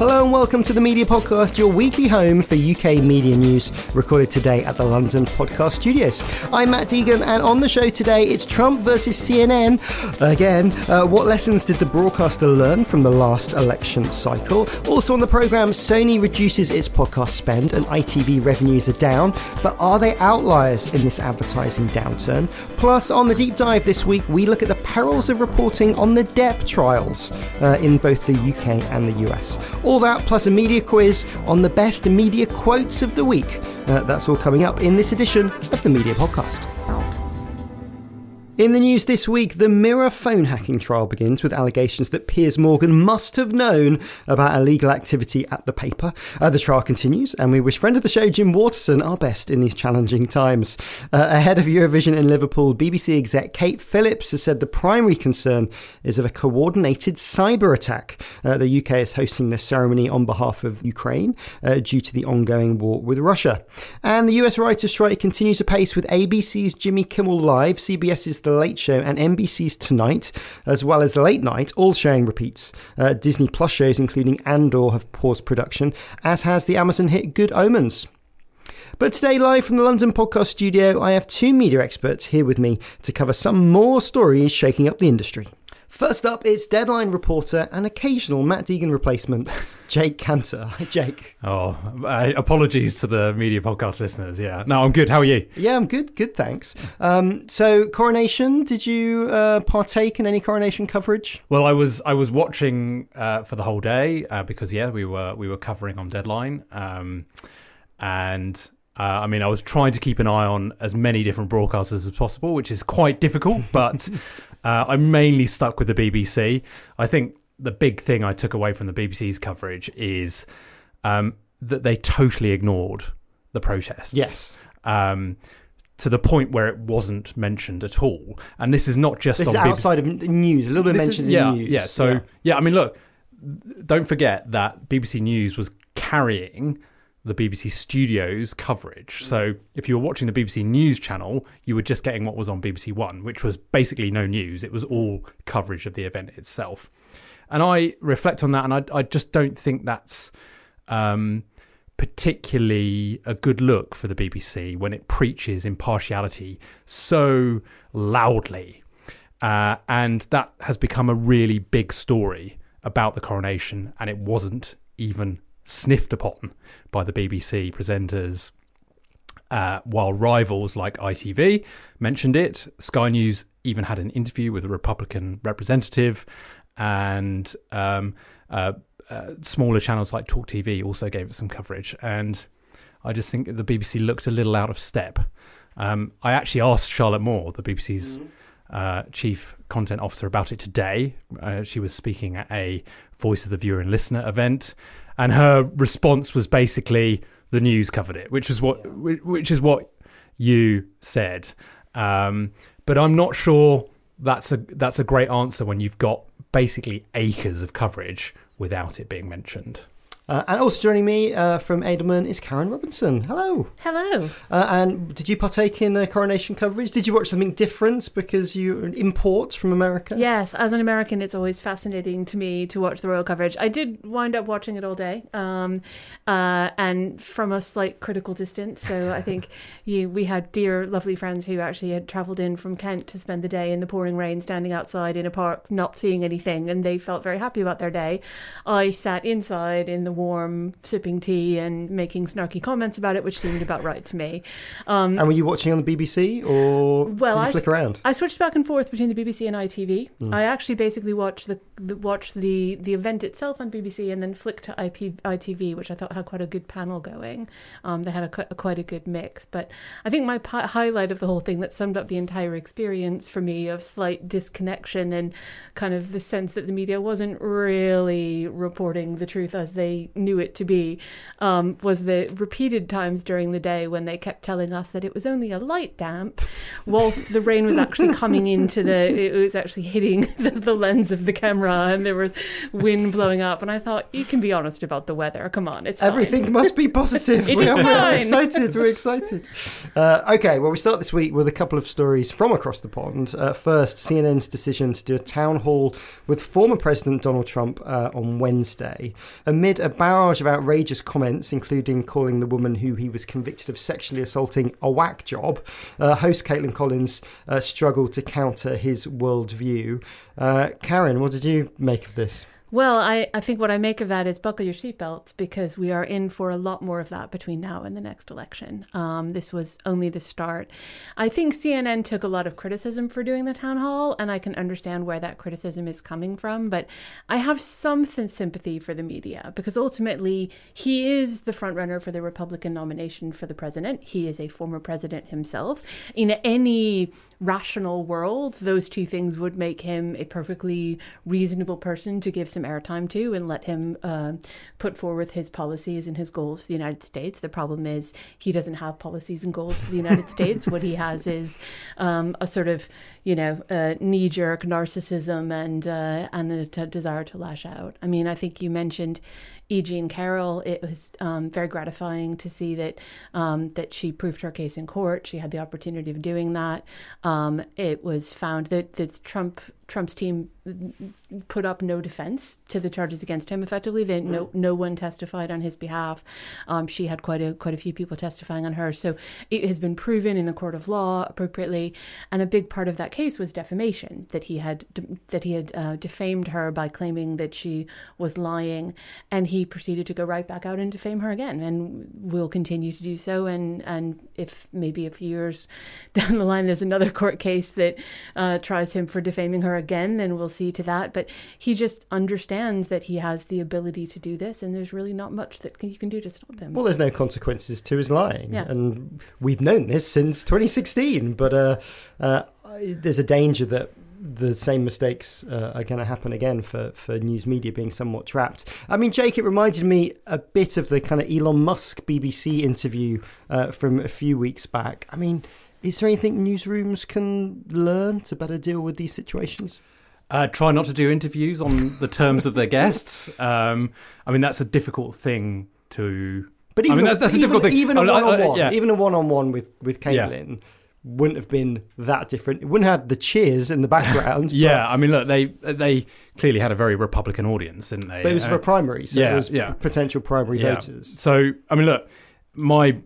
Hello and welcome to the Media Podcast, your weekly home for UK media news, recorded today at the London Podcast Studios. I'm Matt Deegan, and on the show today, it's Trump versus CNN. Again, uh, what lessons did the broadcaster learn from the last election cycle? Also on the programme, Sony reduces its podcast spend and ITV revenues are down, but are they outliers in this advertising downturn? Plus, on the deep dive this week, we look at the perils of reporting on the Depp trials uh, in both the UK and the US. All that plus a media quiz on the best media quotes of the week. Uh, that's all coming up in this edition of the Media Podcast. In the news this week, the Mirror phone hacking trial begins with allegations that Piers Morgan must have known about illegal activity at the paper. Uh, the trial continues, and we wish friend of the show Jim Waterson our best in these challenging times. Uh, ahead of Eurovision in Liverpool, BBC exec Kate Phillips has said the primary concern is of a coordinated cyber attack. Uh, the UK is hosting the ceremony on behalf of Ukraine uh, due to the ongoing war with Russia. And the US writers' strike continues apace with ABC's Jimmy Kimmel Live, CBS's The Late Show, and NBC's Tonight, as well as Late Night, all showing repeats. Uh, Disney Plus shows, including Andor, have paused production, as has the Amazon hit Good Omens. But today, live from the London Podcast Studio, I have two media experts here with me to cover some more stories shaking up the industry. First up, it's Deadline reporter and occasional Matt Deegan replacement, Jake Kanter. Hi, Jake. Oh, uh, apologies to the media podcast listeners. Yeah, no, I'm good. How are you? Yeah, I'm good. Good, thanks. Um, so, coronation. Did you uh, partake in any coronation coverage? Well, I was I was watching uh, for the whole day uh, because yeah, we were we were covering on Deadline, um, and uh, I mean, I was trying to keep an eye on as many different broadcasters as possible, which is quite difficult. But uh, I mainly stuck with the BBC. I think the big thing I took away from the BBC's coverage is um, that they totally ignored the protests. Yes. Um, to the point where it wasn't mentioned at all. And this is not just This on is BBC outside of news, a little bit this is- mentioned yeah, in news. Yeah, so yeah. I mean, look, don't forget that BBC News was carrying the BBC Studios coverage. So if you were watching the BBC News channel, you were just getting what was on BBC One, which was basically no news. It was all coverage of the event itself. And I reflect on that, and I, I just don't think that's um, particularly a good look for the BBC when it preaches impartiality so loudly. Uh, and that has become a really big story about the coronation, and it wasn't even sniffed upon by the BBC presenters. Uh, while rivals like ITV mentioned it, Sky News even had an interview with a Republican representative, and um, uh, uh, smaller channels like Talk TV also gave it some coverage. And I just think the BBC looked a little out of step. Um, I actually asked Charlotte Moore, the BBC's uh, chief content officer, about it today. Uh, she was speaking at a Voice of the Viewer and Listener event, and her response was basically the news covered it, which is what whi- which is what you said. Um, but I'm not sure that's a that's a great answer when you've got basically acres of coverage without it being mentioned. Uh, and also joining me uh, from Edelman is Karin Robinson. Hello. Hello. Uh, and did you partake in the coronation coverage? Did you watch something different because you're an import from America? Yes, as an American, it's always fascinating to me to watch the royal coverage. I did wind up watching it all day, um, uh, and from a slight critical distance. So I think you, we had dear, lovely friends who actually had travelled in from Kent to spend the day in the pouring rain, standing outside in a park, not seeing anything, and they felt very happy about their day. I sat inside in the warm, sipping tea and making snarky comments about it, which seemed about right to me. Um, And were you watching on the BBC or well, did you I flick around? I switched back and forth between the BBC and ITV. Mm. I actually basically watched the, the watched the the event itself on BBC and then flicked to IP, ITV, which I thought had quite a good panel going. Um, they had a, a quite a good mix. But I think my pi- highlight of the whole thing that summed up the entire experience for me of slight disconnection and kind of the sense that the media wasn't really reporting the truth as they knew it to be um, was the repeated times during the day when they kept telling us that it was only a light damp, whilst the rain was actually coming into the, it was actually hitting the, the lens of the camera and there was wind blowing up. And I thought, you can be honest about the weather. Come on, it's fine." Everything must be positive. It we're, is fine. excited. We're excited. Uh, okay, well, we start this week with a couple of stories from across the pond. Uh, first, CNN's decision to do a town hall with former President Donald Trump uh, on Wednesday, amid a barrage of outrageous comments, including calling the woman who he was convicted of sexually assaulting a whack job. Uh, host Kaitlan Collins uh, struggled to counter his worldview. Uh, Karin, what did you make of this? Well, I, I think what I make of that is buckle your seatbelts because we are in for a lot more of that between now and the next election. Um, this was only the start. I think CNN took a lot of criticism for doing the town hall, and I can understand where that criticism is coming from. But I have some th- sympathy for the media because ultimately he is the frontrunner for the Republican nomination for the president. He is a former president himself. In any rational world, those two things would make him a perfectly reasonable person to give some airtime to and let him uh, put forward his policies and his goals for the United States. The problem is he doesn't have policies and goals for the United States. What he has is um, a sort of, you know, uh, knee jerk narcissism and uh, and a t- desire to lash out. I mean, I think you mentioned E. Jean Carroll. It was um, very gratifying to see that um, that she proved her case in court. She had the opportunity of doing that. Um, it was found that that Trump Trump's team put up no defense to the charges against him. Effectively, they, no no one testified on his behalf. Um, she had quite a quite a few people testifying on her. So it has been proven in the court of law appropriately, and a big part of that case was defamation that he had that he had uh, defamed her by claiming that she was lying, and he proceeded to go right back out and defame her again, and will continue to do so. And and if maybe a few years down the line there's another court case that uh, tries him for defaming her again, then we'll see to that. But he just understands that he has the ability to do this, and there's really not much that you can do to stop him. Well, there's no consequences to his lying, Yeah. and we've known this since 2016. But uh, uh, there's a danger that the same mistakes uh, are going to happen again for, for news media being somewhat trapped. I mean, Jake, it reminded me a bit of the kind of Elon Musk BBC interview uh, from a few weeks back. I mean, is there anything newsrooms can learn to better deal with these situations? Uh, try not to do interviews on the terms of their guests. Um, I mean, that's a difficult thing to. But I even mean, that's, that's a even, difficult thing. even a I mean, I- I- one-on-one, even a one-on-one with with Yeah. Wouldn't have been that different. It wouldn't have had the cheers in the background. Yeah, I mean, look, they they clearly had a very Republican audience, didn't they? but, it was for Uh, a primary, so yeah, it was yeah. potential primary Yeah. voters. So, I mean, look, my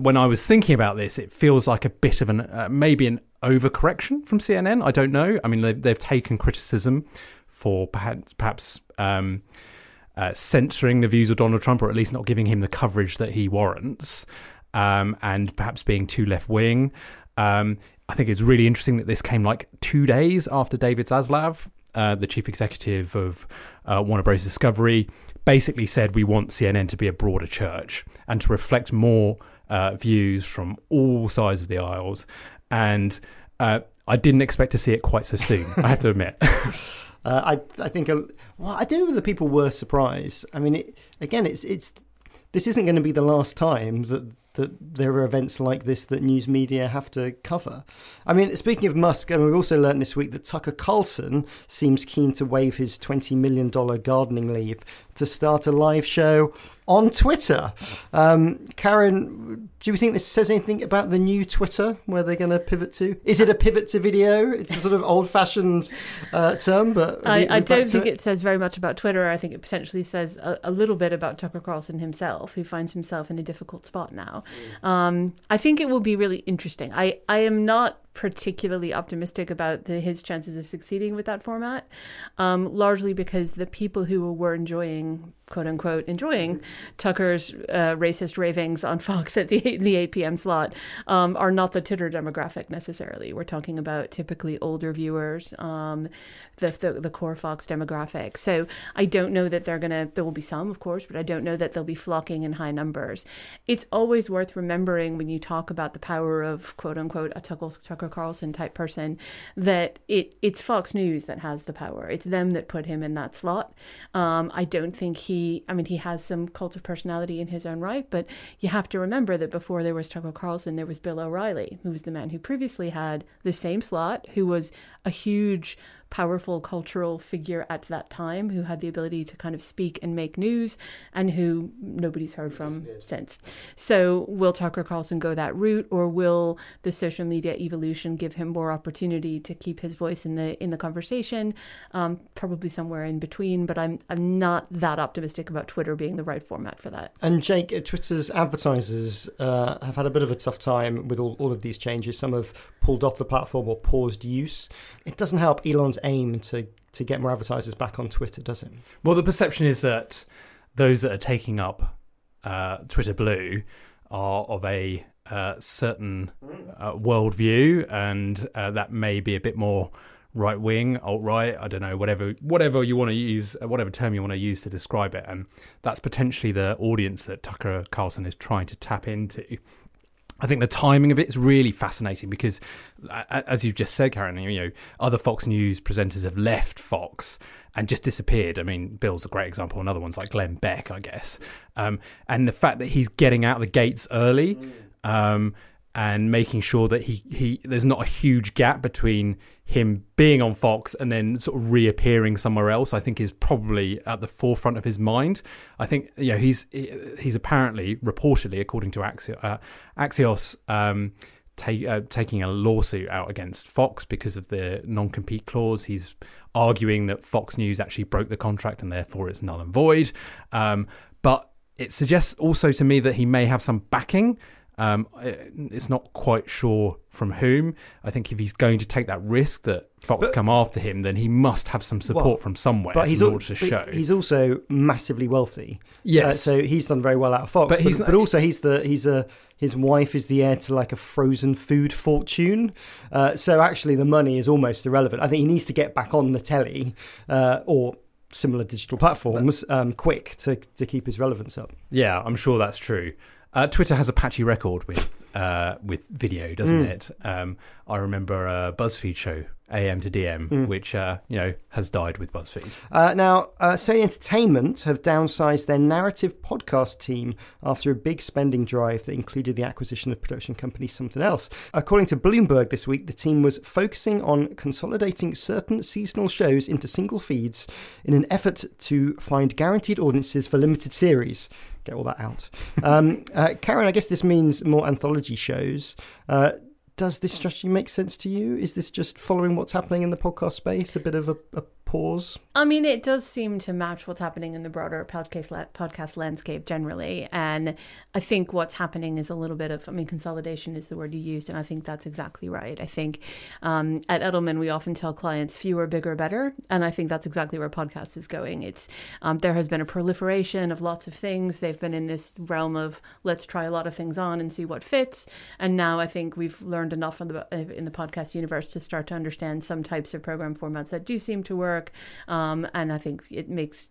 when I was thinking about this, it feels like a bit of an uh, maybe an overcorrection from CNN. I don't know. I mean, they've, they've taken criticism for perhaps perhaps um, uh, censoring the views of Donald Trump, or at least not giving him the coverage that he warrants, um, and perhaps being too left wing. Um, I think it's really interesting that this came like two days after David Zaslav, uh, the chief executive of uh, Warner Bros. Discovery, basically said we want CNN to be a broader church and to reflect more uh, views from all sides of the aisles. And uh, I didn't expect to see it quite so soon. I have to admit. Uh, I I think well, I don't know whether people were surprised. I mean, it, again, it's it's this isn't going to be the last time that that there are events like this that news media have to cover. I mean, speaking of Musk, and we've also learned this week that Tucker Carlson seems keen to waive his $20 million gardening leave to start a live show on Twitter. Um, Karin, do you think this says anything about the new Twitter where they're going to pivot to? Is it a pivot to video? It's a sort of old fashioned uh, term, but. I, I don't think it? it? says very much about Twitter. I think it potentially says a, a, little bit about Tucker Carlson himself, who finds himself in a difficult spot now. Um, I think it will be really interesting. I, I am not particularly optimistic about the, his chances of succeeding with that format, um, largely because the people who were enjoying quote unquote enjoying Tucker's uh, racist ravings on Fox at the the 8 p.m. slot um, are not the Twitter demographic necessarily. We're talking about typically older viewers, um, the, the, the core Fox demographic. So I don't know that they're gonna. There will be some, of course, but I don't know that they'll be flocking in high numbers. It's always worth remembering when you talk about the power of quote unquote a Tucker, Tucker Carlson type person that it it's Fox News that has the power. It's them that put him in that slot. Um, I don't think he I mean, he has some cult of personality in his own right, but you have to remember that before there was Tucker Carlson, there was Bill O'Reilly, who was the man who previously had the same slot, who was a huge powerful cultural figure at that time who had the ability to kind of speak and make news and who nobody's heard from since. So, will Tucker Carlson go that route or will the social media evolution give him more opportunity to keep his voice in the in the conversation? Um, probably somewhere in between, but I'm I'm not that optimistic about Twitter being the right format for that. And Jake, uh, Twitter's advertisers uh, have had a bit of a tough time with all, all of these changes. Some have pulled off the platform or paused use. It doesn't help Elon's aim to to get more advertisers back on Twitter, does it? Well, the perception is that those that are taking up uh, Twitter Blue are of a uh, certain uh, worldview, and uh, that may be a bit more right wing, alt right. I don't know, whatever whatever you want to use, uh, whatever term you want to use to describe it, and that's potentially the audience that Tucker Carlson is trying to tap into. I think the timing of it is really fascinating because, as you've just said, Karin, you know, other Fox News presenters have left Fox and just disappeared. I mean, Bill's a great example. Another one's like Glenn Beck, I guess. Um, and the fact that he's getting out the gates early um, and making sure that he, he there's not a huge gap between him being on Fox and then sort of reappearing somewhere else, I think is probably at the forefront of his mind. I think you know he's he's apparently reportedly, according to Axios, uh, Axios um, uh, taking a lawsuit out against Fox because of the non-compete clause. He's arguing that Fox News actually broke the contract and therefore it's null and void. Um, but it suggests also to me that he may have some backing um, it's not quite sure from whom. I think if he's going to take that risk that Fox but, come after him, then he must have some support well, from somewhere but he's in order to show. He's also massively wealthy. Yes, uh, so he's done very well out of Fox. But, but he's, but also he's the he's a his wife is the heir to like a frozen food fortune. Uh, so actually, the money is almost irrelevant. I think he needs to get back on the telly uh, or similar digital platforms um, quick to to keep his relevance up. Yeah, I'm sure that's true. Uh, Twitter has a patchy record with uh, with video, doesn't mm. it? Um, I remember a BuzzFeed show, AM to DM, mm. which uh, you know has died with BuzzFeed. Uh, now, uh, Sony Entertainment have downsized their narrative podcast team after a big spending drive that included the acquisition of production company Something Else. According to Bloomberg this week, the team was focusing on consolidating certain seasonal shows into single feeds in an effort to find guaranteed audiences for limited series get all that out. Um, uh, Karin, I guess this means more anthology shows. Uh, does this strategy make sense to you? Is this just following what's happening in the podcast space, a bit of a, a pause? I mean, it does seem to match what's happening in the broader podcast podcast landscape generally, and I think what's happening is a little bit of I mean, consolidation is the word you used, and I think that's exactly right. I think um, at Edelman we often tell clients fewer, bigger, better, and I think that's exactly where podcast is going. It's um, there has been a proliferation of lots of things. They've been in this realm of let's try a lot of things on and see what fits, and now I think we've learned enough in the in the podcast universe to start to understand some types of program formats that do seem to work work. Um, and I think it makes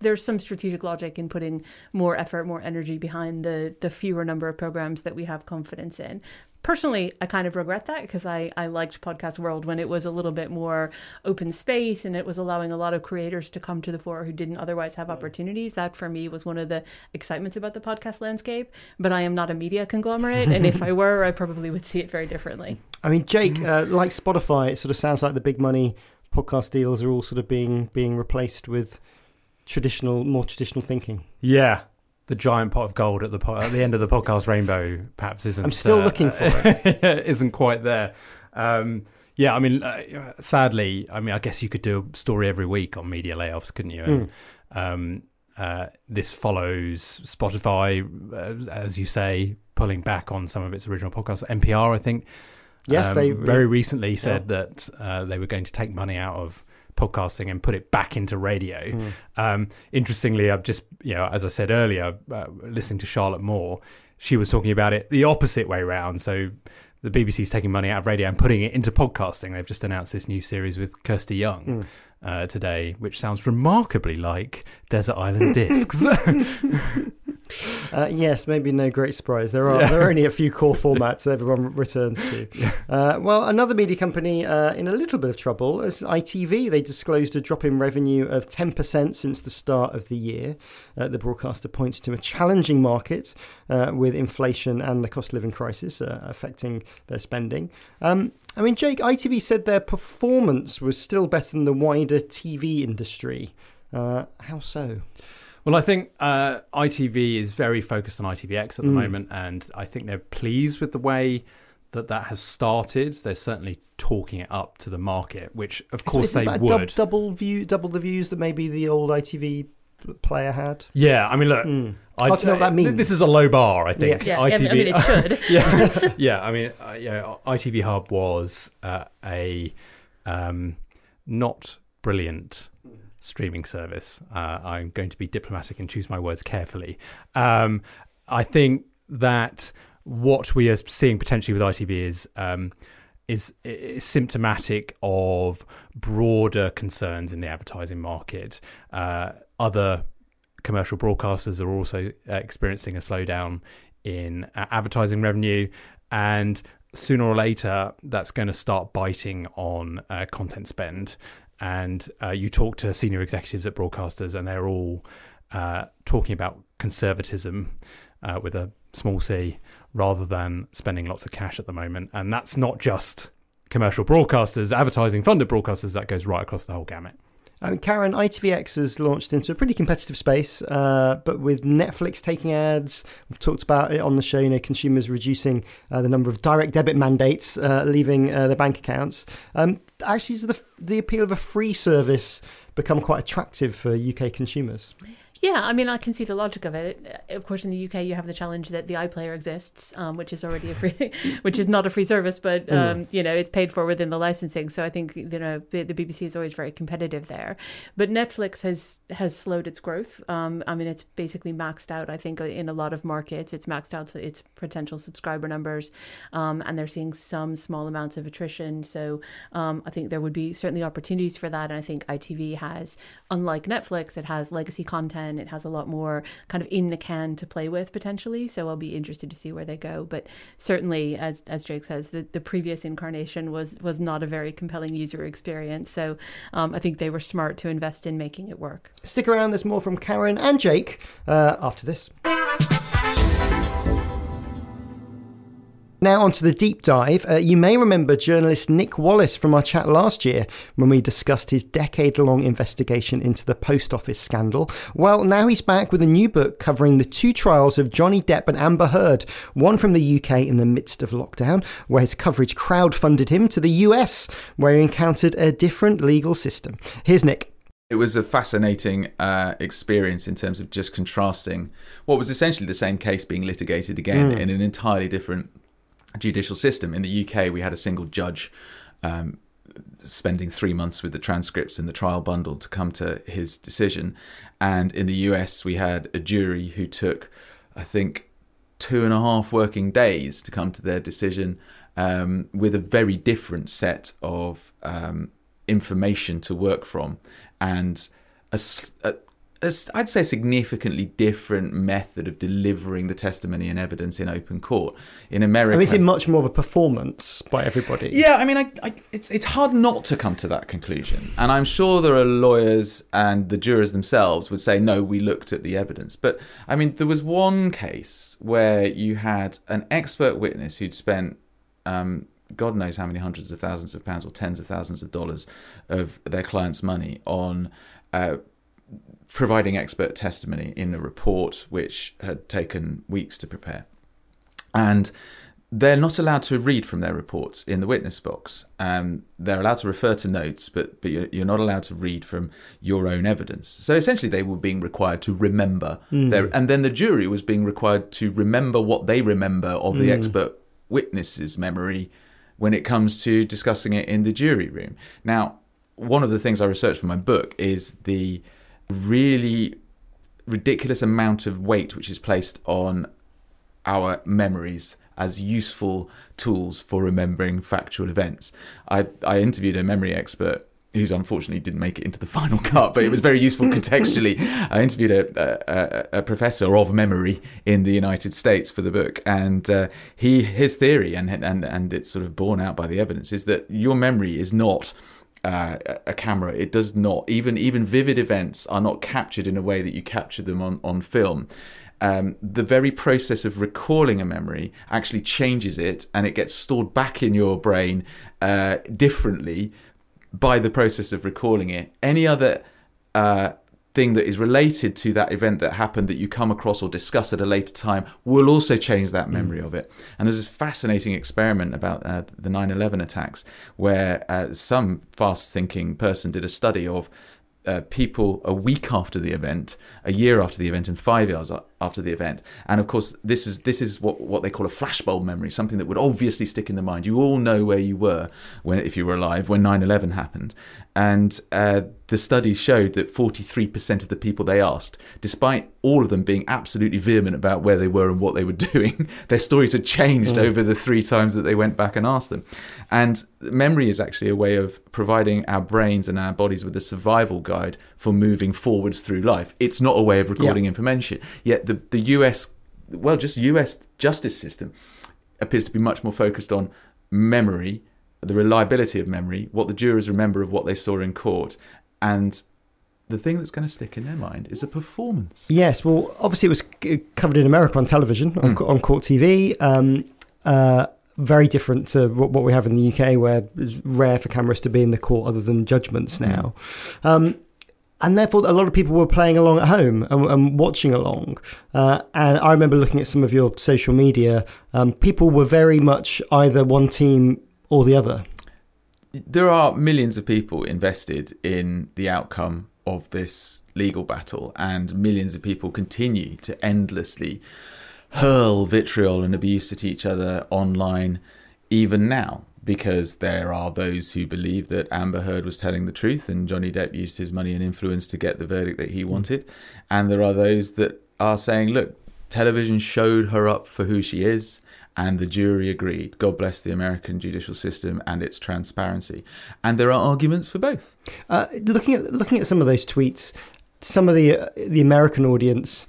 there's some strategic logic in putting more effort, more energy behind the the fewer number of programs that we have confidence in personally, I kind of regret that because I, I liked Podcast World when it was a little bit more open space and it was allowing a lot of creators to come to the fore who didn't otherwise have opportunities. That for me was one of the excitements about the podcast landscape. But I am not a media conglomerate, and if I were, I probably would see it very differently. I mean, Jake, uh, like Spotify, it sort of sounds like the big money podcast deals are all sort of being being replaced with traditional, more traditional thinking. Yeah, the giant pot of gold at the po- at the end of the podcast rainbow perhaps isn't. I'm still uh, looking for it. isn't quite there. Um, yeah, I mean, uh, sadly, I mean, I guess you could do a story every week on media layoffs, couldn't you? And, um, uh, this follows Spotify, uh, as you say, pulling back on some of its original podcasts. NPR, I think, Yes, um, they very recently said that uh, they were going to take money out of podcasting and put it back into radio. Hmm. Um, interestingly, I've just, you know, as I said earlier, uh, listening to Charlotte Moore, she was talking about it the opposite way round. So the BBC's taking money out of radio and putting it into podcasting. They've just announced this new series with Kirsty Young. Hmm. Uh, today, which sounds remarkably like Desert Island Discs. Uh, yes, maybe no great surprise. There are there are only a few core formats that everyone returns to. Uh, well, another media company uh, in a little bit of trouble is ITV. They disclosed a drop in revenue of ten percent since the start of the year. Uh, the broadcaster points to a challenging market uh, with inflation and the cost of living crisis uh, affecting their spending. Um, I mean, Jake, ITV said their performance was still better than the wider TV industry. Uh, how so? Well, I think uh, ITV is very focused on ITVX at the Mm. moment, and I think they're pleased with the way that that has started. They're certainly talking it up to the market, which of course Isn't they would. dub- double view, double the views that maybe the old ITV player had. yeah, I mean, look, Mm. I, Hard to know what that means. This is a low bar, I think. Yeah, I mean, I mean, it should. yeah, yeah. I mean, uh, yeah. ITV Hub was uh, a um, not brilliant streaming service. Uh, I'm going to be diplomatic and choose my words carefully. Um, I think that what we are seeing potentially with ITV is. Um, is, is symptomatic of broader concerns in the advertising market. Uh, other commercial broadcasters are also experiencing a slowdown in advertising revenue, and sooner or later, that's going to start biting on uh, content spend. And uh, you talk to senior executives at broadcasters, and they're all uh, talking about conservatism uh, with a small c rather than spending lots of cash at the moment. And that's not just commercial broadcasters, advertising funded broadcasters, that goes right across the whole gamut. Um, Karin, ITVX has launched into a pretty competitive space, uh, but with Netflix taking ads, we've talked about it on the show. You know, consumers reducing uh, the number of direct debit mandates, uh, leaving uh, their bank accounts. Um, actually, the the appeal of a free service become quite attractive for UK consumers? Yeah, I mean, I can see the logic of it. Of course, in the UK, you have the challenge that the iPlayer exists, um, which is already a free, which is not a free service, but um, you know, it's paid for within the licensing. So I think you know the, the BBC is always very competitive there. But Netflix has has slowed its growth. Um, I mean, it's basically maxed out. I think in a lot of markets, it's maxed out its potential subscriber numbers, um, and they're seeing some small amounts of attrition. So um, I think there would be certainly opportunities for that. And I think ITV has, unlike Netflix, it has legacy content. It has a lot more kind of in the can to play with potentially. So I'll be interested to see where they go. But certainly, as as Jake says, the, the previous incarnation was was not a very compelling user experience. So um, I think they were smart to invest in making it work. Stick around. There's more from Karin and Jake uh, after this. Now, onto the deep dive. Uh, you may remember journalist Nick Wallis from our chat last year when we discussed his decade long investigation into the post office scandal. Well, now he's back with a new book covering the two trials of Johnny Depp and Amber Heard, one from the UK in the midst of lockdown, where his coverage crowdfunded him, to the US, where he encountered a different legal system. Here's Nick. It was a fascinating uh, experience in terms of just contrasting what was essentially the same case being litigated again in an entirely different judicial system. In the UK, we had a single judge um, spending three months with the transcripts in the trial bundle to come to his decision. And in the US, we had a jury who took, I think, two and a half working days to come to their decision um, with a very different set of um, information to work from and a, a, I'd say, significantly different method of delivering the testimony and evidence in open court. In America, I mean, is it much more of a performance by everybody? Yeah, I mean, I, I, it's it's hard not to come to that conclusion, and I'm sure there are lawyers and the jurors themselves would say, no, we looked at the evidence. But I mean, there was one case where you had an expert witness who'd spent. Um, God knows how many hundreds of thousands of pounds or tens of thousands of dollars of their clients' money on uh, providing expert testimony in a report which had taken weeks to prepare. And they're not allowed to read from their reports in the witness box. Um, they're allowed to refer to notes, but, but you're, you're, not allowed to read from your own evidence. So essentially, they were being required to remember mm. their, and then the jury was being required to remember what they remember of the mm. expert witness's memory when it comes to discussing it in the jury room. Now, one of the things I researched for my book is the really ridiculous amount of weight which is placed on our memories as useful tools for remembering factual events. I, I interviewed a memory expert who's unfortunately didn't make it into the final cut, but it was very useful contextually. I interviewed a, a, a, professor of memory in the United States for the book, and uh, he his theory and and and it's sort of borne out by the evidence is that your memory is not uh, a camera. It does not even even vivid events are not captured in a way that you capture them on on film. Um, the very process of recalling a memory actually changes it, and it gets stored back in your brain uh, differently by the process of recalling it. Any other uh, thing that is related to that event that happened that you come across or discuss at a later time will also change that memory mm. of it. And there's this fascinating experiment about uh, the 9 11 attacks where uh, some fast thinking person did a study of uh, people a week after the event, a year after the event, and five years after the event. And of course, this is this is what what they call a flashbulb memory, something that would obviously stick in the mind. You all know where you were when, if you were alive, when 9/11 happened. And uh, the studies showed that 43% of the people they asked, despite all of them being absolutely vehement about where they were and what they were doing, their stories had changed mm. over the three times that they went back and asked them. And memory is actually a way of providing our brains and our bodies with a survival guide for moving forwards through life. It's not a way of recording yeah. information. Yet the, the US, well, just US justice system appears to be much more focused on memory the reliability of memory, what the jurors remember of what they saw in court, and the thing that's going to stick in their mind is a performance. Yes, well, obviously it was covered in America on television, mm. on, on, court TV. Um, uh, very different to what we have in the UK, where it's rare for cameras to be in the court other than judgments hmm. now. Mm. Um, and therefore, a lot of people were playing along at home and, and watching along. Uh, and I remember looking at some of your social media. Um, people were very much either one team or the other? There are millions of people invested in the outcome of this legal battle, and millions of people continue to endlessly hurl vitriol and abuse at each other online, even now, because there are those who believe that Amber Heard was telling the truth and Johnny Depp used his money and influence to get the verdict that he hmm. wanted. And there are those that are saying, look, television showed her up for who she is and the jury agreed. God bless the American judicial system and its transparency. And there are arguments for both. Uh, looking at looking at some of those tweets, some of the uh, the American audience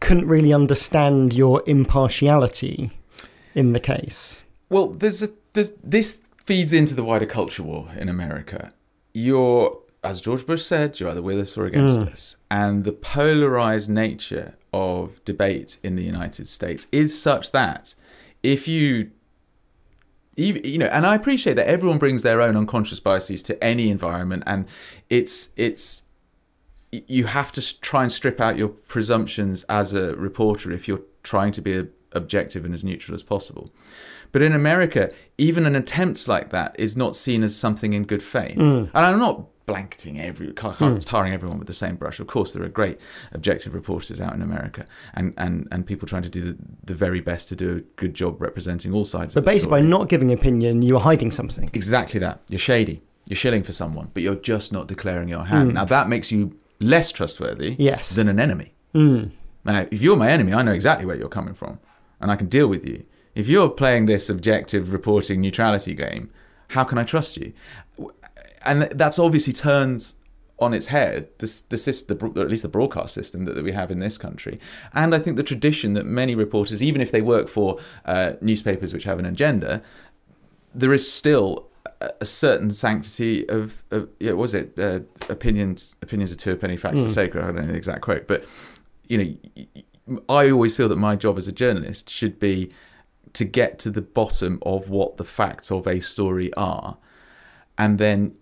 couldn't really understand your impartiality in the case. Well, there's a there's this feeds into the wider culture war in America. You're as George Bush said, you're either with us or against mm. us. And the polarized nature of debate in the United States is such that if you you know, and I appreciate that everyone brings their own unconscious biases to any environment, and it's it's you have to try and strip out your presumptions as a reporter if you're trying to be objective and as neutral as possible. But in America, even an attempt like that is not seen as something in good faith. Mm. And I'm not blanketing every mm. tarring everyone with the same brush. Of course, there are great objective reporters out in America, and and, and people trying to do the, the very best to do a good job representing all sides. But basically, by not giving opinion, you are hiding something. Exactly that. You're shady. You're shilling for someone, but you're just not declaring your hand. Mm. Now that makes you less trustworthy yes. than an enemy. Mm. Now, if you're my enemy, I know exactly where you're coming from, and I can deal with you. If you're playing this objective reporting neutrality game, how can I trust you? and that's obviously turns on its head the the, system, the at least the broadcast system that, that we have in this country, and I think the tradition that many reporters, even if they work for uh, newspapers which have an agenda, there is still a certain sanctity of, of yeah, was it uh, opinions? Opinions are two, a penny, facts mm. are sacred. I don't know the exact quote, but you know, I always feel that my job as a journalist should be to get to the bottom of what the facts of a story are, and then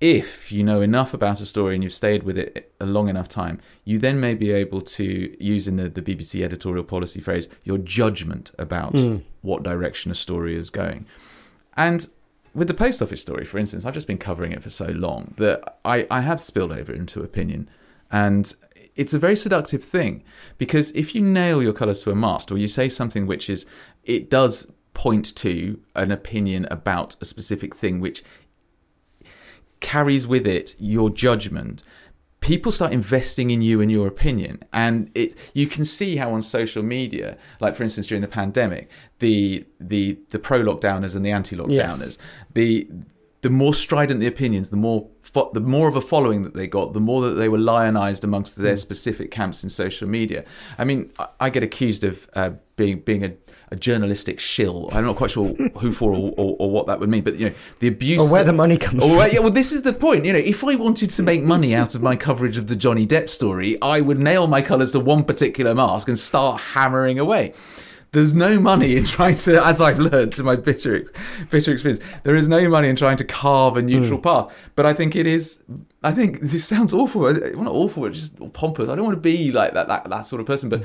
if you know enough about a story and you've stayed with it a long enough time, you then may be able to use in the, the BBC editorial policy phrase your judgment about mm. what direction a story is going. And with the post office story, for instance, I've just been covering it for so long that I, I have spilled over into opinion. And it's a very seductive thing because if you nail your colours to a mast or you say something which is, it does point to an opinion about a specific thing which carries with it your judgment people start investing in you and your opinion and it you can see how on social media like for instance during the pandemic the the the pro lockdowners and the anti lockdowners yes. the the more strident the opinions the more fo- the more of a following that they got the more that they were lionized amongst their mm. specific camps in social media i mean i, I get accused of uh, being being a a journalistic shill. I'm not quite sure who for or, or, or, what that would mean, but you know, the abuse or where the money comes or, from. Yeah, well, this is the point. You know, if I wanted to make money out of my coverage of the Johnny Depp story, I would nail my colours to one particular mask and start hammering away. There's no money in trying to, as I've learned to my bitter, bitter experience, there is no money in trying to carve a neutral mm. path. But I think it is. I think this sounds awful. Well, not awful, it's just pompous. I don't want to be like that, that, that sort of person, but.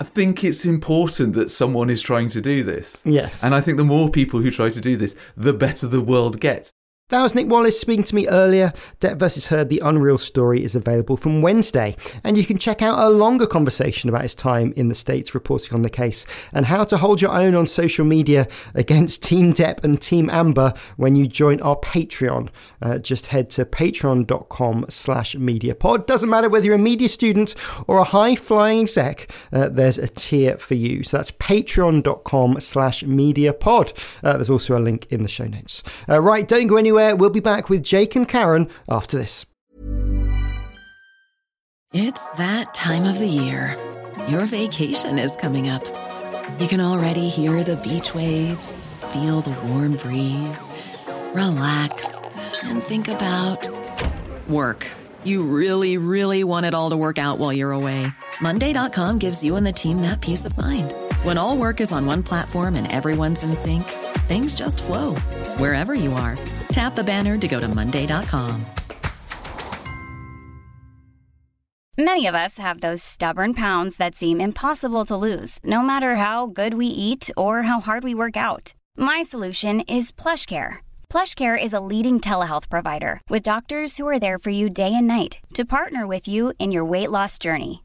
I think it's important that someone is trying to do this. Yes. And I think the more people who try to do this, the better the world gets. That was Nick Wallis speaking to me earlier. Depp versus Heard, the Unreal story is available from Wednesday. And you can check out a longer conversation about his time in the States reporting on the case and how to hold your own on social media against Team Depp and Team Amber when you join our Patreon. Uh, just head to patreon.com slash mediapod. Doesn't matter whether you're a media student or a high-flying exec, uh, there's a tier for you. So that's patreon.com slash mediapod. Uh, there's also a link in the show notes. Uh, right, don't go anywhere anywhere. We'll be back with Jake and Karin after this. It's that time of the year. Your vacation is coming up. You can already hear the beach waves, feel the warm breeze, relax, and think about work. You really, really want it all to work out while you're away. Monday.com gives you and the team that peace of mind. When all work is on one platform and everyone's in sync, things just flow wherever you are. Tap the banner to go to Monday.com. Many of us have those stubborn pounds that seem impossible to lose, no matter how good we eat or how hard we work out. My solution is plush PlushCare. PlushCare is a leading telehealth provider with doctors who are there for you day and night to partner with you in your weight loss journey.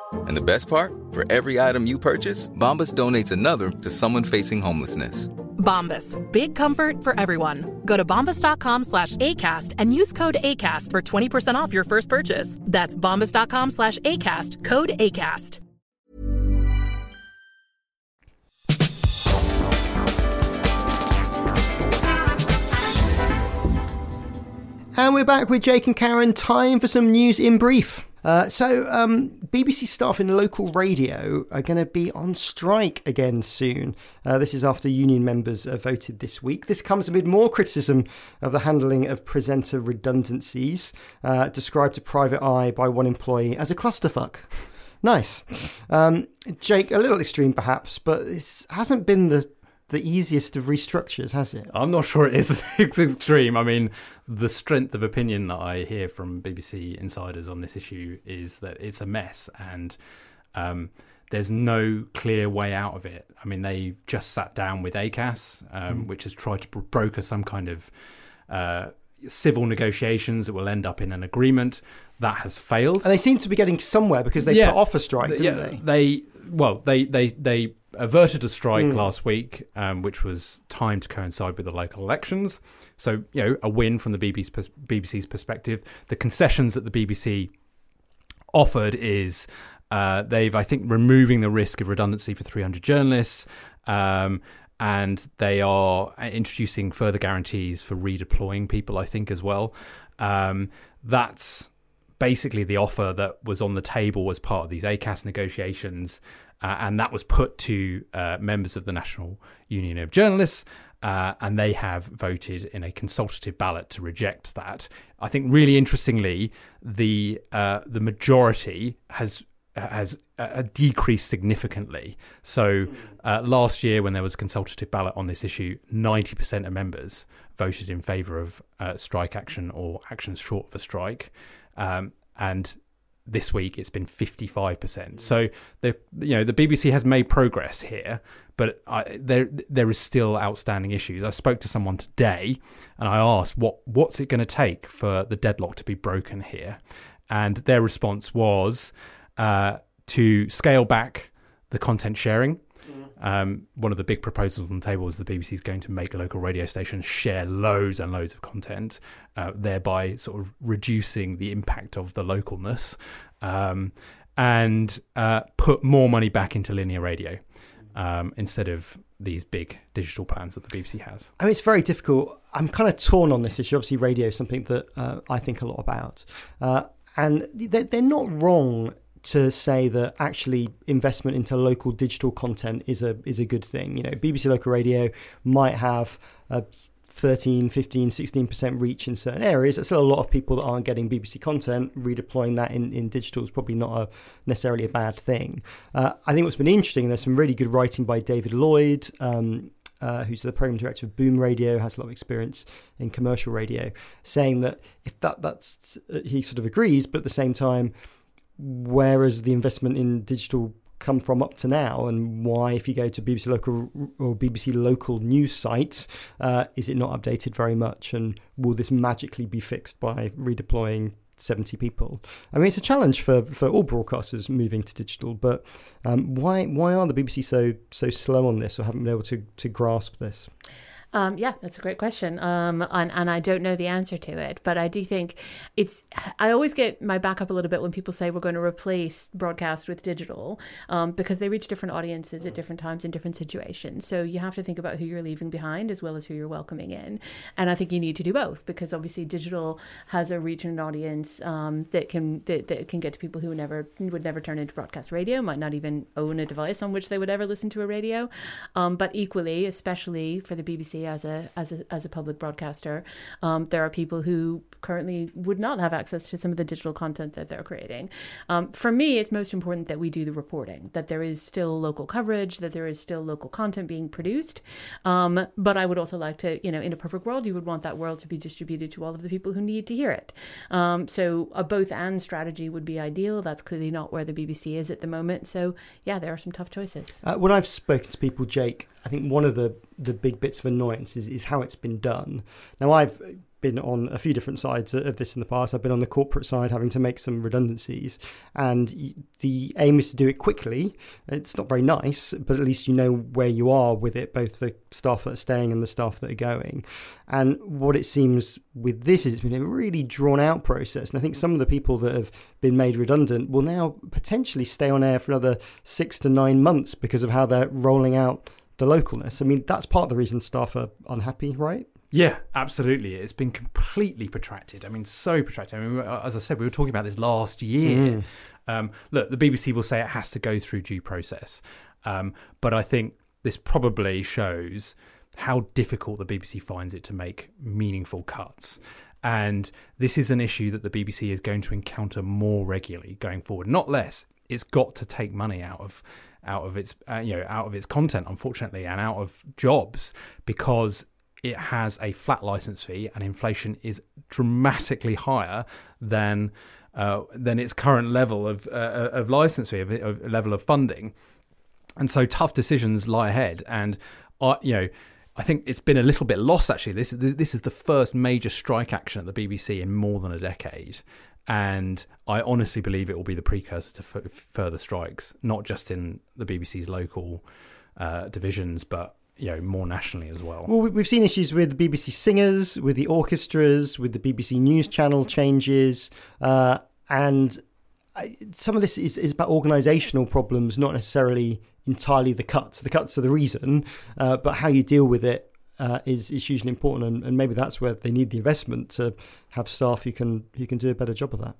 And the best part? For every item you purchase, Bombas donates another to someone facing homelessness. Bombas. Big comfort for everyone. Go to bombas.com slash ACAST and use code ACAST for 20% off your first purchase. That's bombas.com slash ACAST. Code ACAST. And we're back with Jake and Karin. Time for some news in brief. Uh, so, um, BBC staff in local radio are going to be on strike again soon. Uh, this is after union members uh, voted this week. This comes amid more criticism of the handling of presenter redundancies, uh, described to Private Eye by one employee as a clusterfuck. nice. Um, Jake, a little extreme perhaps, but it hasn't been the the easiest of restructures, has it? I'm not sure it is extreme. I mean, the strength of opinion that I hear from BBC insiders on this issue is that it's a mess and um, there's no clear way out of it. I mean, they just sat down with ACAS, um, mm. which has tried to broker some kind of uh, civil negotiations that will end up in an agreement. that has failed. And they seem to be getting somewhere because they Yeah. put off a strike, didn't yeah, they? they well, they they they averted a strike Mm. last week, um, which was timed to coincide with the local elections. So you know, a win from the BBC's, pers- BBC's perspective. The concessions that the BBC offered is uh, they've, I think, removing the risk of redundancy for 300 journalists. Um, and they are introducing further guarantees for redeploying people, I think, as well. Um, that's basically the offer that was on the table as part of these ACAS negotiations, uh, and that was put to uh, members of the National Union of Journalists. Uh, and they have voted in a consultative ballot to reject that. I think, really interestingly, the uh, the majority has has uh, decreased significantly. So uh, last year, when there was a consultative ballot on this issue, ninety percent of members voted in favour of uh, strike action or actions short of a strike, um, and this week it's been 55%. So the you know the BBC has made progress here, but I, there there is still outstanding issues. I spoke to someone today and I asked what what's it going to take for the deadlock to be broken here, and their response was uh, to scale back the content sharing. Um, one of the big proposals on the table is the BBC is going to make local radio stations share loads and loads of content, uh, thereby sort of reducing the impact of the localness, um, and uh, put more money back into linear radio um, instead of these big digital plans that the BBC has. I mean, it's very difficult. I'm kind of torn on this issue. Obviously, radio is something that uh, I think a lot about. Uh, and they're, they're not wrong to say that actually investment into local digital content is a is a good thing. You know, BBC Local Radio might have a 13, 15, 16% reach in certain areas. There's still a lot of people that aren't getting BBC content. Redeploying that in, in digital is probably not a, necessarily a bad thing. Uh, I think what's been interesting, there's some really good writing by David Lloyd. Um, uh, who's the program director of Boom Radio, has a lot of experience in commercial radio, saying that if that that's he sort of agrees, but at the same time, whereas the investment in digital come from up to now, and why if you go to BBC local or BBC local news sites, uh, is it not updated very much, and will this magically be fixed by redeploying 70 people. I mean, it's a challenge for, for all broadcasters moving to digital, but um, why why are the BBC so so slow on this or haven't been able to, to grasp this? Um, yeah, that's a great question. Um, and, and I don't know the answer to it, but I do think it's, I always get my back up a little bit when people say we're going to replace broadcast with digital um, because they reach different audiences at different times in different situations. So you have to think about who you're leaving behind as well as who you're welcoming in. And I think you need to do both because obviously digital has a reach and an audience um, that can that, that can get to people who never would never turn into broadcast radio, might not even own a device on which they would ever listen to a radio. Um, but equally, especially for the BBC as a as a as a public broadcaster, um, there are people who currently would not have access to some of the digital content that they're creating. Um, for me, it's most important that we do the reporting, that there is still local coverage, that there is still local content being produced. Um, but I would also like to, you know, in a perfect world, you would want that world to be distributed to all of the people who need to hear it. Um, so a both and strategy would be ideal. That's clearly not where the BBC is at the moment. So yeah, there are some tough choices. Uh, when I've spoken to people, Jake, I think one of the, the big bits of annoyance is, is how it's been done. Now, I've been on a few different sides of this in the past. I've been on the corporate side, having to make some redundancies, and the aim is to do it quickly. It's not very nice, but at least you know where you are with it, both the staff that are staying and the staff that are going. And what it seems with this is it's been a really drawn out process. And I think some of the people that have been made redundant will now potentially stay on air for another six to nine months because of how they're rolling out the localness. I mean, that's part of the reason staff are unhappy, right? Yeah, absolutely. It's been completely protracted. I mean, so protracted. I mean, as I said, we were talking about this last year. Mm. Um, look, the BBC will say it has to go through due process, um, but I think this probably shows how difficult the BBC finds it to make meaningful cuts. And this is an issue that the BBC is going to encounter more regularly going forward, not less. It's got to take money out of out of its uh, you know out of its content, unfortunately, and out of jobs because it has a flat license fee and inflation is dramatically higher than uh, than its current level of uh, of license fee of, of, level of funding. And so tough decisions lie ahead. And uh, you know I think it's been a little bit lost actually. This this is the first major strike action at the BBC in more than a decade and I honestly believe it will be the precursor to f- further strikes, not just in the BBC's local uh, divisions, but you know more nationally as well. Well, we- we've seen issues with BBC singers, with the orchestras, with the BBC News Channel changes, uh, and some of this is, is about organisational problems, not necessarily entirely the cuts. The cuts are the reason, uh, but how you deal with it uh, is is hugely important, and, and maybe that's where they need the investment to have staff who can who can do a better job of that.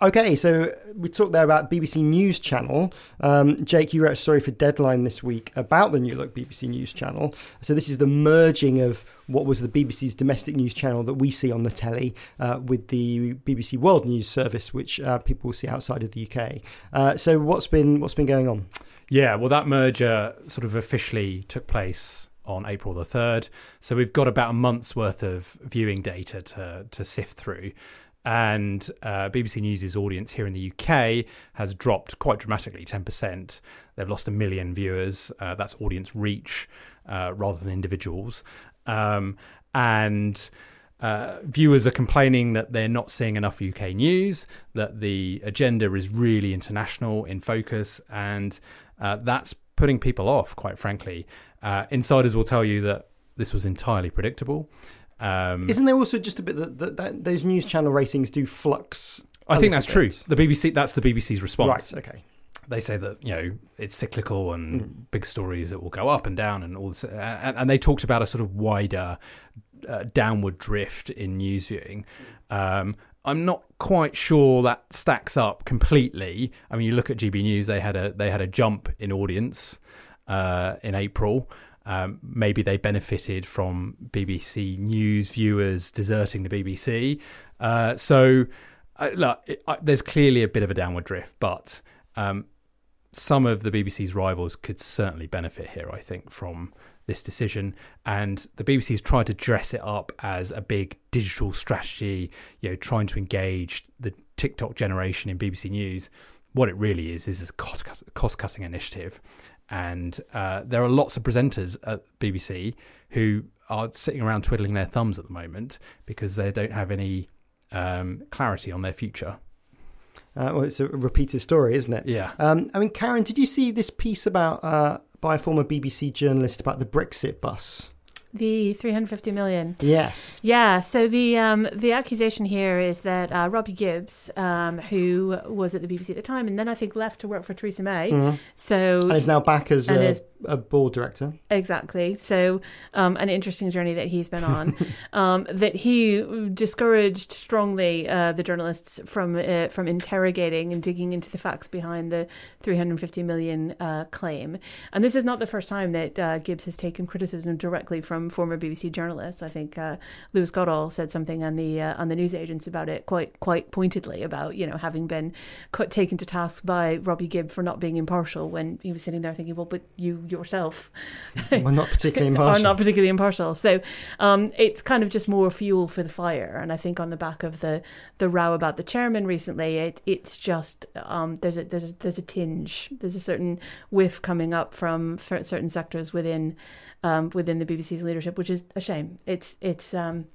Okay, so we talked there about BBC News Channel. Um, Jake, you wrote a story for Deadline this week about the New Look BBC News Channel. So this is the merging of what was the BBC's domestic news channel that we see on the telly uh, with the BBC World News Service, which uh, people will see outside of the UK. Uh, so what's been what's been going on? Yeah, well, that merger sort of officially took place on April the 3rd. So we've got about a month's worth of viewing data to, to sift through. And uh, BBC News' audience here in the UK has dropped quite dramatically 10%. They've lost a million viewers. Uh, that's audience reach uh, rather than individuals. Um, and uh, viewers are complaining that they're not seeing enough UK news, that the agenda is really international in focus, and uh, that's putting people off, quite frankly. Uh, insiders will tell you that this was entirely predictable. Um, Isn't there also just a bit that, that, that those news channel ratings do flux? I think that's true. The BBC, that's the BBC's response. Right. Okay. They say that you know it's cyclical and Hmm. big stories that will go up and down and all this, and, and they talked about a sort of wider uh, downward drift in news viewing. Um, I'm not quite sure that stacks up completely. I mean, you look at GB News; they had a they had a jump in audience uh, in April. Um, maybe they benefited from BBC News viewers deserting the BBC. Uh, so, uh, look, it, there's clearly a bit of a downward drift, but um, some of the BBC's rivals could certainly benefit here, I think, from this decision. And the BBC's tried to dress it up as a big digital strategy, you know, trying to engage the TikTok generation in BBC News. What it really is is a cost cutting initiative, and uh, there are lots of presenters at BBC who are sitting around twiddling their thumbs at the moment because they don't have any um, clarity on their future. Uh, well, it's a repeated story, isn't it? Yeah. Um, I mean, Karin, did you see this piece about uh, by a former BBC journalist about the Brexit bus? The 350 million. Yes. Yeah, so the um, the accusation here is that uh, Robbie Gibbs, um, who was at the BBC at the time, and then I think left to work for Theresa May. Mhm. So And is now back as a, is- a board director. Exactly. So, um, an interesting journey that he's been on. um, that he discouraged strongly uh, the journalists from uh, from interrogating and digging into the facts behind the 350 million uh, claim. And this is not the first time that uh, Gibbs has taken criticism directly from former BBC journalists. I think uh, Lewis Goodall said something on the uh, on the news agents about it quite quite pointedly about you know having been cut, taken to task by Robbie Gibb for not being impartial when he was sitting there thinking, well, but you yourself We're not particularly impartial. are not particularly impartial. So um, it's kind of just more fuel for the fire. And I think on the back of the the row about the chairman recently, it it's just um, there's a there's a, there's a tinge, there's a certain whiff coming up from certain sectors within um, within the BBC's leadership, which is a shame. It's it's. Um,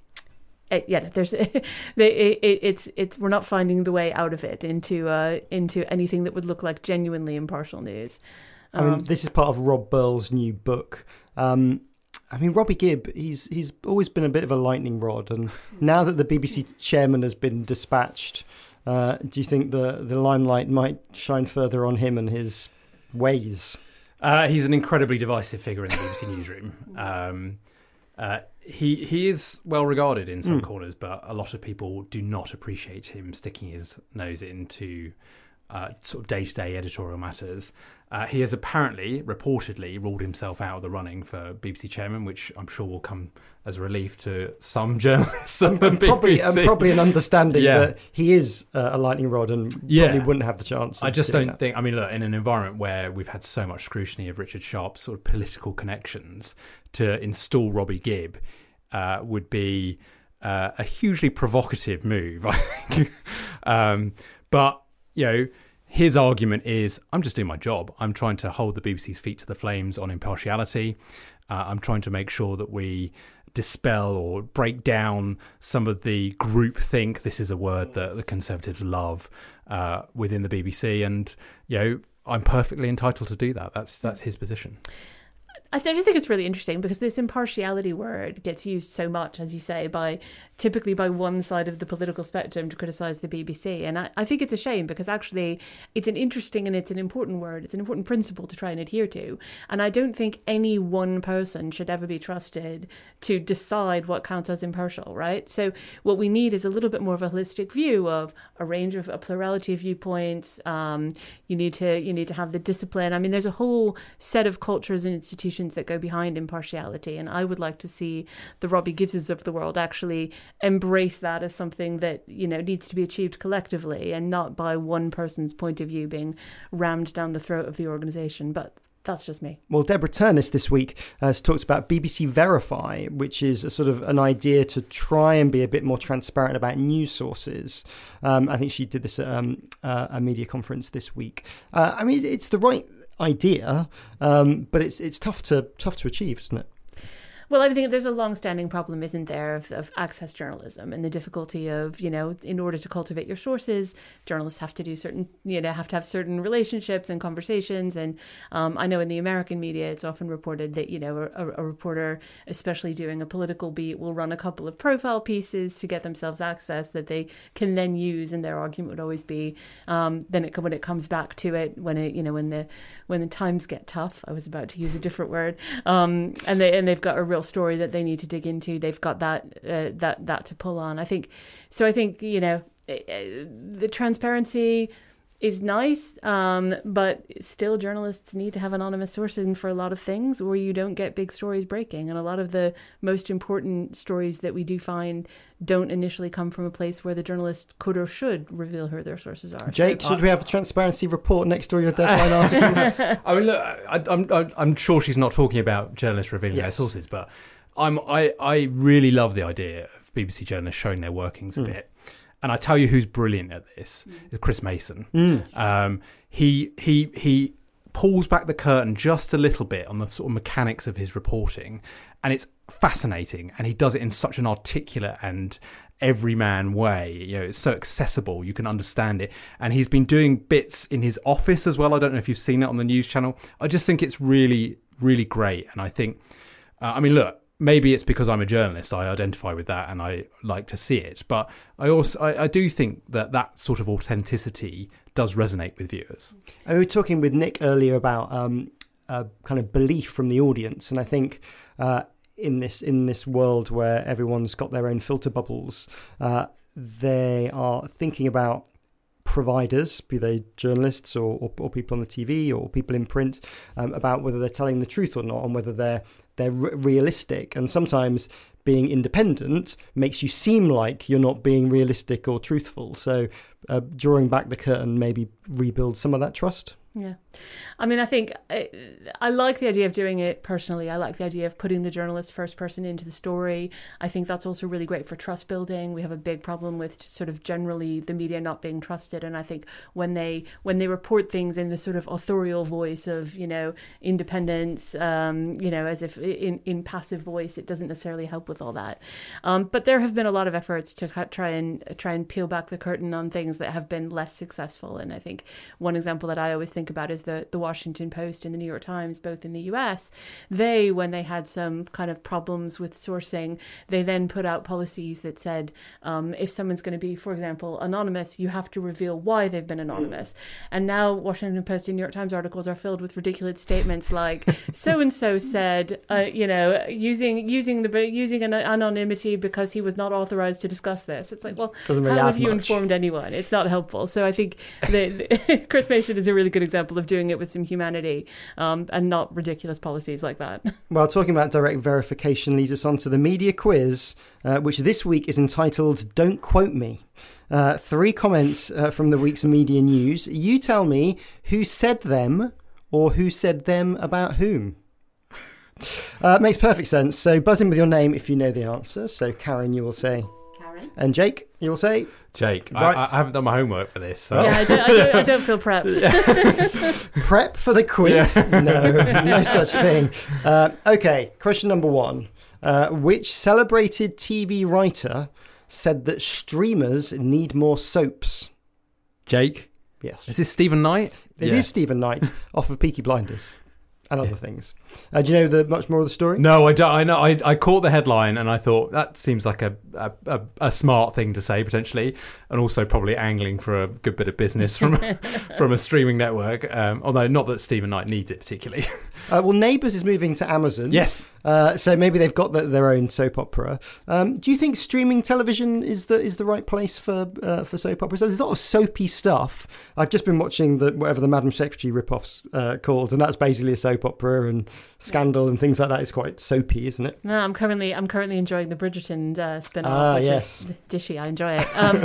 it, yeah, there's it, it, it's it's we're not finding the way out of it into uh, into anything that would look like genuinely impartial news. I mean, Um, this is part of Rob Burley's new book. Um, I mean, Robbie Gibb, he's he's always been a bit of a lightning rod, and now that the BBC chairman has been dispatched, uh, do you think the the limelight might shine further on him and his ways? Uh, he's an incredibly divisive figure in the BBC newsroom. Um, uh, he he is well regarded in some Mm. corners, but a lot of people do not appreciate him sticking his nose into uh, sort of day to day editorial matters. Uh, he has apparently, reportedly, ruled himself out of the running for BBC chairman, which I'm sure will come as a relief to some journalists the Probably, and probably an understanding Yeah. that he is uh, a lightning rod and Yeah. probably wouldn't have the chance. I just don't that. think. I mean, look, in an environment where we've had so much scrutiny of Richard Sharp's sort of political connections, to install Robbie Gibb uh, would be uh, a hugely provocative move. I think. um, but you know, his argument is, I'm just doing my job. I'm trying to hold the BBC's feet to the flames on impartiality. Uh, I'm trying to make sure that we dispel or break down some of the group think. This is a word that the Conservatives love uh, within the BBC, and you know I'm perfectly entitled to do that. That's that's his position. I just think it's really interesting because this impartiality word gets used so much, as you say, by typically by one side of the political spectrum to criticize the BBC. And I, I, think it's a shame because actually it's an interesting and it's an important word. It's an important principle to try and adhere to. And I don't think any one person should ever be trusted to decide what counts as impartial, right? So what we need is a little bit more of a holistic view of a range of a plurality of viewpoints. Um, you need to you need to have the discipline. I mean, there's a whole set of cultures and institutions that go behind impartiality. And I would like to see the Robbie Gibbses of the world actually embrace that as something that you know needs to be achieved collectively and not by one person's point of view being rammed down the throat of the organization but that's just me. Well, Deborah Turness this week has talked about BBC Verify, which is a sort of an idea to try and be a bit more transparent about news sources. Um, I think she did this at um, uh, a media conference this week. Uh, I mean, it's the right idea, um, but it's it's tough to tough to achieve, isn't it? Well, I think there's a long-standing problem, isn't there, of, of, access journalism and the difficulty of, you know, in order to cultivate your sources, journalists have to do certain, you know, have to have certain relationships and conversations. And um, I know in the American media, it's often reported that, you know, a, a, reporter, especially doing a political beat, will run a couple of profile pieces to get themselves access that they can then use. And their argument would always be, um, then it, when it comes back to it, when it, you know, when the when the times get tough, I was about to use a different word, um, and they and they've got a real real story that they need to dig into. They've got that uh, that that to pull on. I think so. I think you know eh, eh, the transparency is nice, um, but still journalists need to have anonymous sourcing for a lot of things, or you don't get big stories breaking. And a lot of the most important stories that we do find don't initially come from a place where the journalist could or should reveal who their sources are. Jake, so, should uh, we have a transparency report next to your deadline articles? I mean, look, I, am I'm, I'm sure she's not talking about journalists revealing yes. their sources, but I'm I I really love the idea of BBC journalists showing their workings a mm. bit. And I tell you who's brilliant at this mm. is Chris Mason. Mm. Um, he he he pulls back the curtain just a little bit on the sort of mechanics of his reporting, and it's fascinating. And he does it in such an articulate and everyman way. You know, it's so accessible, you can understand it. And he's been doing bits in his office as well. I don't know if you've seen it on the news channel. I just think it's really, really great. And I think, uh, I mean, look, maybe it's because I'm a journalist. I identify with that and I like to see it. But I also I, I do think that that sort of authenticity does resonate with viewers. And we were talking with Nick earlier about um, kind of belief from the audience, and I think. Uh, in this in this world where everyone's got their own filter bubbles, uh, they are thinking about providers, be they journalists or, or, or, people on the TV or people in print, um, about whether they're telling the truth or not, and whether they're they're realistic. And sometimes being independent makes you seem like you're not being realistic or truthful. So, uh, drawing back the curtain maybe rebuild some of that trust. Yeah. I mean, I think I, I, like the idea of doing it personally. I like the idea of putting the journalist first person into the story. I think that's also really great for trust building. We have a big problem with sort of generally the media not being trusted, and I think when they when they report things in the sort of authorial voice of you know independence, um, you know, as if in in passive voice, it doesn't necessarily help with all that. Um, but there have been a lot of efforts to try and try and peel back the curtain on things that have been less successful, and I think one example that I always think about is the the Washington Post and the New York Times, both in the US, they, when they had some kind of problems with sourcing, they then put out policies that said um, if someone's going to be, for example, anonymous, you have to reveal why they've been anonymous. And now Washington Post and New York Times articles are filled with ridiculous statements like so and so said, uh, you know, using using the using an anonymity because he was not authorized to discuss this. It's like, well, how have you much. informed anyone? It's not helpful. So I think that Chris Mason is a really good example of doing it with some humanity um, and not ridiculous policies like that. Well, talking about direct verification leads us on to the media quiz, uh, which this week is entitled Don't Quote Me. Uh, three comments uh, from the week's media news. You tell me who said them or who said them about whom. Uh, makes perfect sense. So buzz in with your name if you know the answer. So Karin, you will say and Jake, you'll say? Jake. Right. I, I, haven't done my homework for this. So. Yeah, I don't, I, don't, I don't feel prepped. Prep for the quiz? Yeah. No, no such thing. Uh, okay, question number one. Uh, which celebrated TV writer said that streamers need more soaps? Jake, Yes. is this Steven Knight? It is Yeah. Steven Knight off of Peaky Blinders and other things. Uh, do you know the much more of the story? No, I don't. I know. I, I caught the headline and I thought that seems like a, a, a, a smart thing to say potentially, and also probably angling for a good bit of business from from a streaming network. Um, although not that Steven Knight needs it particularly. Uh, well, Neighbours is moving to Amazon. yes. Uh, so maybe they've got the, their own soap opera. Um, do you think streaming television is the is the right place for uh, for soap operas? There's a lot of soapy stuff. I've just been watching the whatever the Madam Secretary ripoffs uh, called, and that's basically a soap opera and scandal and things like that. It's quite soapy, isn't it? No, I'm currently I'm currently enjoying the Bridgerton uh, spin-off, Ah, which yes. is dishy. I enjoy it. Um,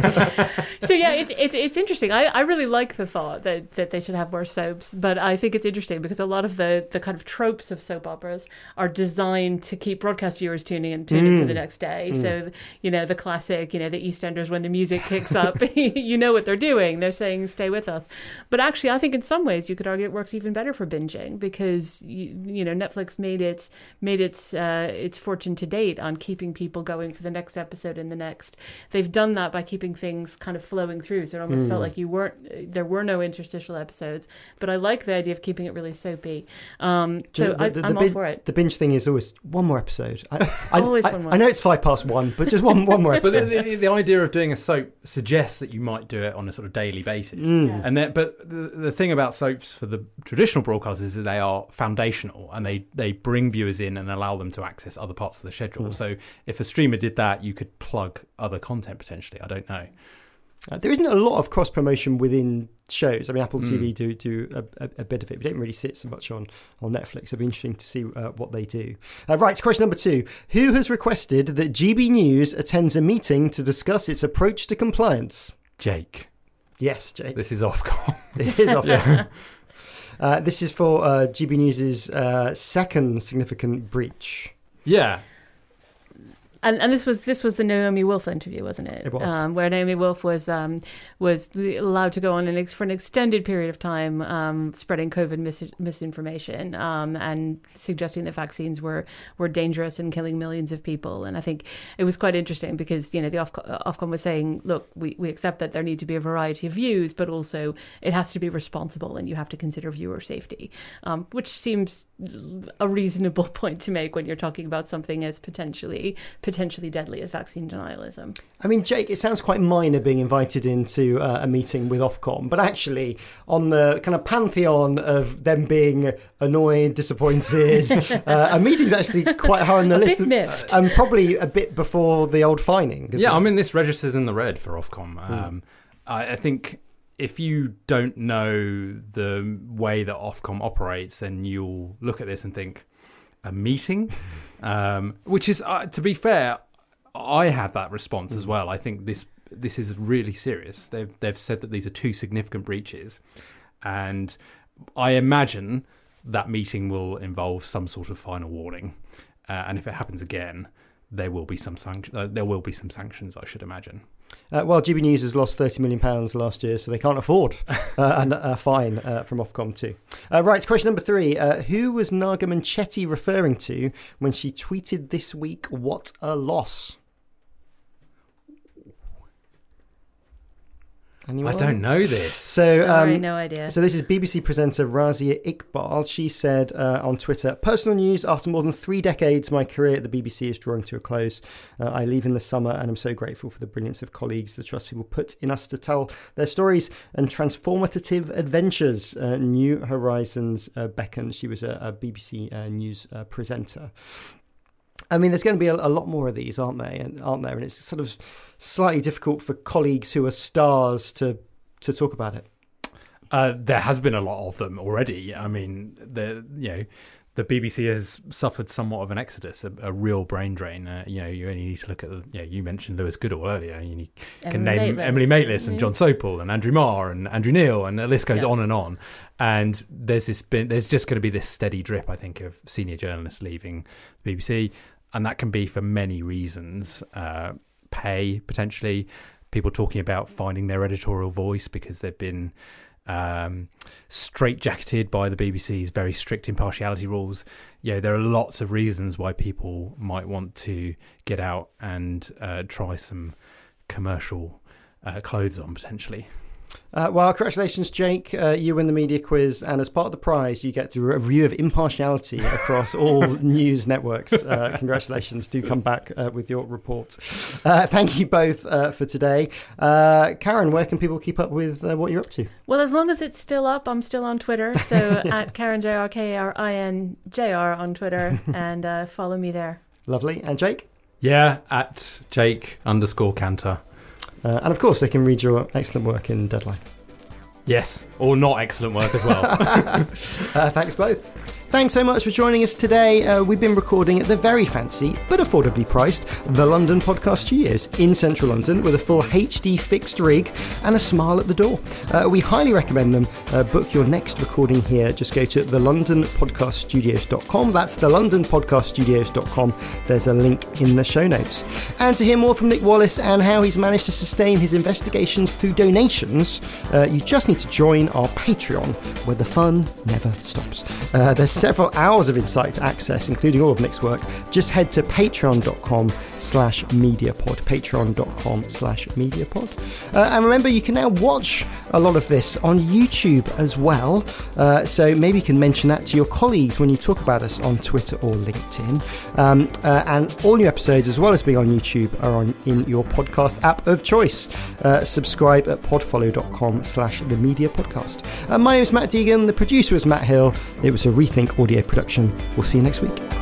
so yeah, it's it's it's interesting. I, I really like the thought that, that they should have more soaps, but I think it's interesting because a lot of the the kind of tropes of soap operas are designed to keep broadcast viewers tuning in tuning for the next day. So you know the classic, you know the EastEnders when the music kicks up, you know what they're doing. They're saying stay with us. But actually, I think in some ways you could argue it works even better for binging because you, you know Netflix made its made its uh, its fortune to date on keeping people going for the next episode and the next. They've done that by keeping things kind of flowing through, so it almost felt like you weren't there were no interstitial episodes. But I like the idea of keeping it really soapy. Um, Um, do you so know, the, the, I'm the all bin- for it. The binge thing is always one more episode. I, I, Always I, one more. I know it's five past one, but just one one more But episode. the, the, the idea of doing a soap suggests that you might do it on a sort of daily basis. Mm. And then, but the, the thing about soaps for the traditional broadcasters is that they are foundational and they, they bring viewers in and allow them to access other parts of the schedule. Mm. So if a streamer did that, you could plug other content potentially. I don't know. Uh, there isn't a lot of cross promotion within shows. I mean, Apple Mm. TV do do a, a, a bit of it. We don't really see it so much on on Netflix. It'll be interesting to see uh, what they do. Uh, right, question number two: Who has requested that GB News attends a meeting to discuss its approach to compliance? Jake, Yes, Jake. this is Ofcom. This is off. Uh, this is for uh, GB News's uh, second significant breach. yeah. And, and this was this was the Naomi Wolf interview, wasn't it? It was. um, where Naomi Wolf was um, was allowed to go on an ex- for an extended period of time, um, spreading COVID mis- misinformation um, and suggesting that vaccines were were dangerous and killing millions of people. And I think it was quite interesting because you know the Ofcom, Ofcom was saying, look, we, we accept that there need to be a variety of views, but also it has to be responsible, and you have to consider viewer safety, um, which seems a reasonable point to make when you're talking about something as potentially potentially deadly as vaccine denialism. I mean, Jake, it sounds quite minor being invited into uh, a meeting with Ofcom, but actually, on the kind of pantheon of them being annoyed, disappointed, uh, a meeting's actually quite high on the A list. bit miffed. And probably a bit before the old fining. isn't Yeah, it? I mean, this registers in the red for Ofcom. Um, I, I think if you don't know the way that Ofcom operates, then you'll look at this and think, a meeting? um, which is, uh, to be fair, I had that response as well. I think this this is really serious. They've they've said that these are two significant breaches, and I imagine that meeting will involve some sort of final warning. Uh, and if it happens again, there will be some sanction. Uh, there will be some sanctions, I should imagine. Uh, well, GB News has lost £30 million last year, so they can't afford uh, a, a fine uh, from Ofcom too. Uh, right, question number three. Uh, who was Naga Munchetty referring to when she tweeted this week, what a loss? Anyone? I don't know this. So, Sorry, um, no idea. So this is BBC presenter Razia Iqbal. She said uh, on Twitter, "Personal news: After more than three decades, my career at the BBC is drawing to a close. Uh, I leave in the summer, and I'm so grateful for the brilliance of colleagues, the trust people put in us to tell their stories and transformative adventures. Uh, New Horizons uh, beckon. She was a, a BBC uh, news uh, presenter." I mean, there's going to be a, a lot more of these, aren't they? And aren't there? And it's sort of slightly difficult for colleagues who are stars to to talk about it. Uh, there has been a lot of them already. I mean, the you know, the BBC has suffered somewhat of an exodus, a, a real brain drain. Uh, you know, you only need to look at the. You, you mentioned Lewis Goodall earlier. You need, can Emily name Maitlis. Emily Maitlis and Jon Sopel and Andrew Marr and Andrew Neil, and the list goes Yeah. on and on. And there's this been there's just going to be this steady drip, I think, of senior journalists leaving the BBC, and that can be for many reasons. Uh, pay potentially, people talking about finding their editorial voice because they've been um, straitjacketed by the BBC's very strict impartiality rules. Yeah, there are lots of reasons why people might want to get out and uh, try some commercial uh, clothes on potentially. Uh, well, congratulations, Jake. Uh, you win the media quiz, and as part of the prize, you get to a review of impartiality across all news networks. Uh, congratulations. Do come back uh, with your report. Uh, thank you both uh, for today. Karin, where can people keep up with what you're up to? Well, as long as it's still up, I'm still on Twitter. So at Karin J R K R I N J R on Twitter, and follow me there. Lovely. And Jake? Yeah, at Jake underscore Kanter. Uh, and of course, they can read your excellent work in Deadline. Yes, or not excellent work as well. uh, thanks both. Thanks so much for joining us today. Uh, we've been recording at the very fancy but affordably priced The London Podcast Studios in central London with a full HD fixed rig and a smile at the door. Uh, we highly recommend them. Uh, book your next recording here. Just go to thelondonpodcaststudios.com. That's thelondonpodcaststudios.com. There's a link in the show notes. And to hear more from Nick Wallis and how he's managed to sustain his investigations through donations, uh, you just need to join our Patreon where the fun never stops. Uh, there's several hours of insight to access, including all of Nick's work, just head to patreon.com slash mediapod. Patreon.com slash mediapod. Uh, and remember, you can now watch a lot of this on YouTube as well. Uh, so maybe you can mention that to your colleagues when you talk about us on Twitter or LinkedIn. Um, uh, and all new episodes, as well as being on YouTube, are on in your podcast app of choice. Uh, subscribe at podfollow.com slash the media podcast. Uh, my name is Matt Deegan. The producer is Matt Hill. It was a Rethink audio production. We'll see you next week.